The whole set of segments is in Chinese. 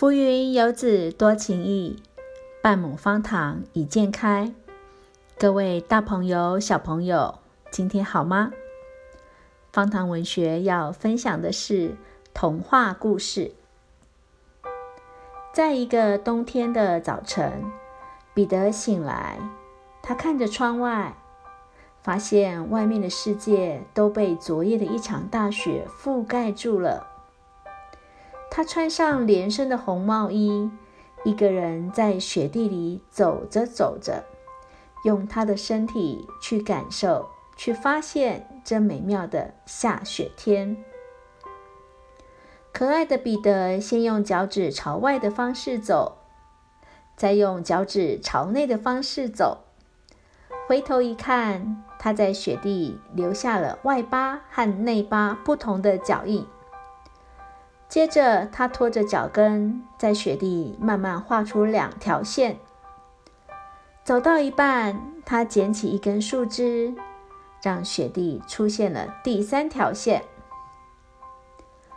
浮云游子多情意，半亩方塘一鉴开。各位大朋友、小朋友，今天好吗？方塘文学要分享的是童话故事。在一个冬天的早晨，彼得醒来，他看着窗外，发现外面的世界都被昨夜的一场大雪覆盖住了。他穿上连身的红毛衣，一个人在雪地里走着走着。用他的身体去感受，去发现这美妙的下雪天。可爱的彼得先用脚趾朝外的方式走，再用脚趾朝内的方式走。回头一看，他在雪地留下了外八和内八不同的脚印。接着，他拖着脚跟在雪地慢慢画出两条线。走到一半，他捡起一根树枝，让雪地出现了第三条线。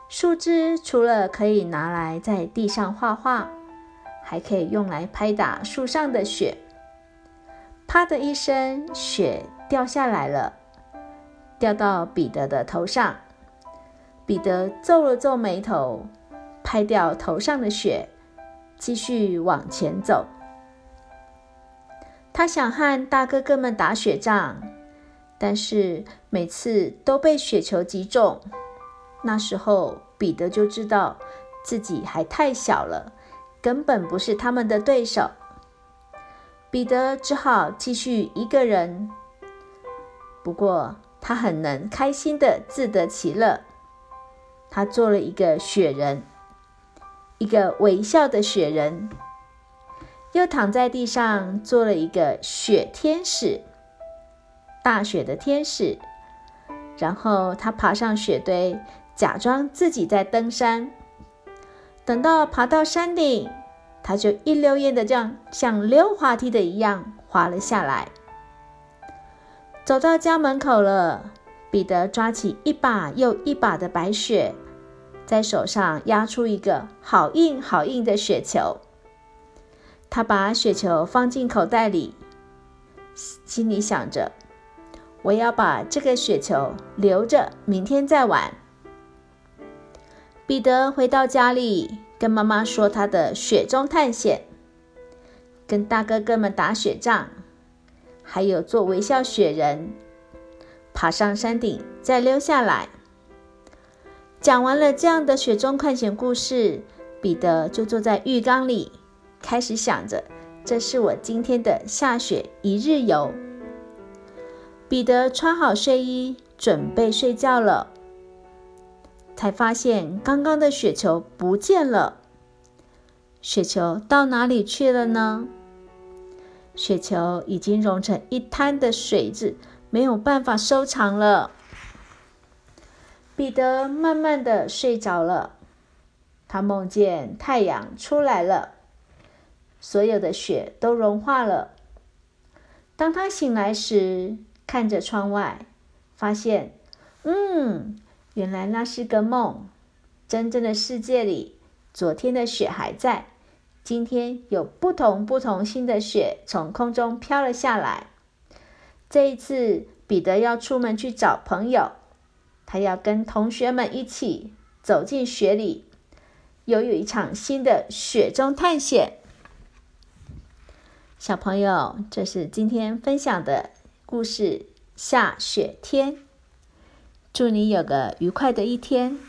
树枝除了可以拿来在地上画画，还可以用来拍打树上的雪。啪的一声，雪掉下来了，掉到彼得的头上。彼得皱了皱眉头，拍掉头上的雪，继续往前走。他想和大哥哥们打雪仗，但是每次都被雪球击中。那时候，彼得就知道自己还太小了，根本不是他们的对手。彼得只好继续一个人。不过，他很能开心的自得其乐。他做了一个雪人，一个微笑的雪人。又躺在地上做了一个雪天使，大雪的天使。然后他爬上雪堆，假装自己在登山。等到爬到山顶，他就一溜烟的这样像溜滑梯的一样滑了下来。走到家门口了，彼得抓起一把又一把的白雪，在手上压出一个好硬好硬的雪球。他把雪球放进口袋里，心里想着：“我要把这个雪球留着，明天再玩。”彼得回到家里，跟妈妈说他的雪中探险，跟大哥哥们打雪仗，还有做微笑雪人，爬上山顶再溜下来。讲完了这样的雪中探险故事，彼得就坐在浴缸里。开始想着，这是我今天的下雪一日游。彼得穿好睡衣，准备睡觉了，才发现刚刚的雪球不见了。雪球到哪里去了呢？雪球已经融成一滩的水渍，没有办法收藏了。彼得慢慢的睡着了，他梦见太阳出来了。所有的雪都融化了。当他醒来时，看着窗外，发现，嗯，原来那是个梦。真正的世界里，昨天的雪还在，今天有不同不同新的雪从空中飘了下来。这一次，彼得要出门去找朋友，还要跟同学们一起走进雪里，又有一场新的雪中探险。小朋友，这是今天分享的故事《下雪天》。祝你有个愉快的一天。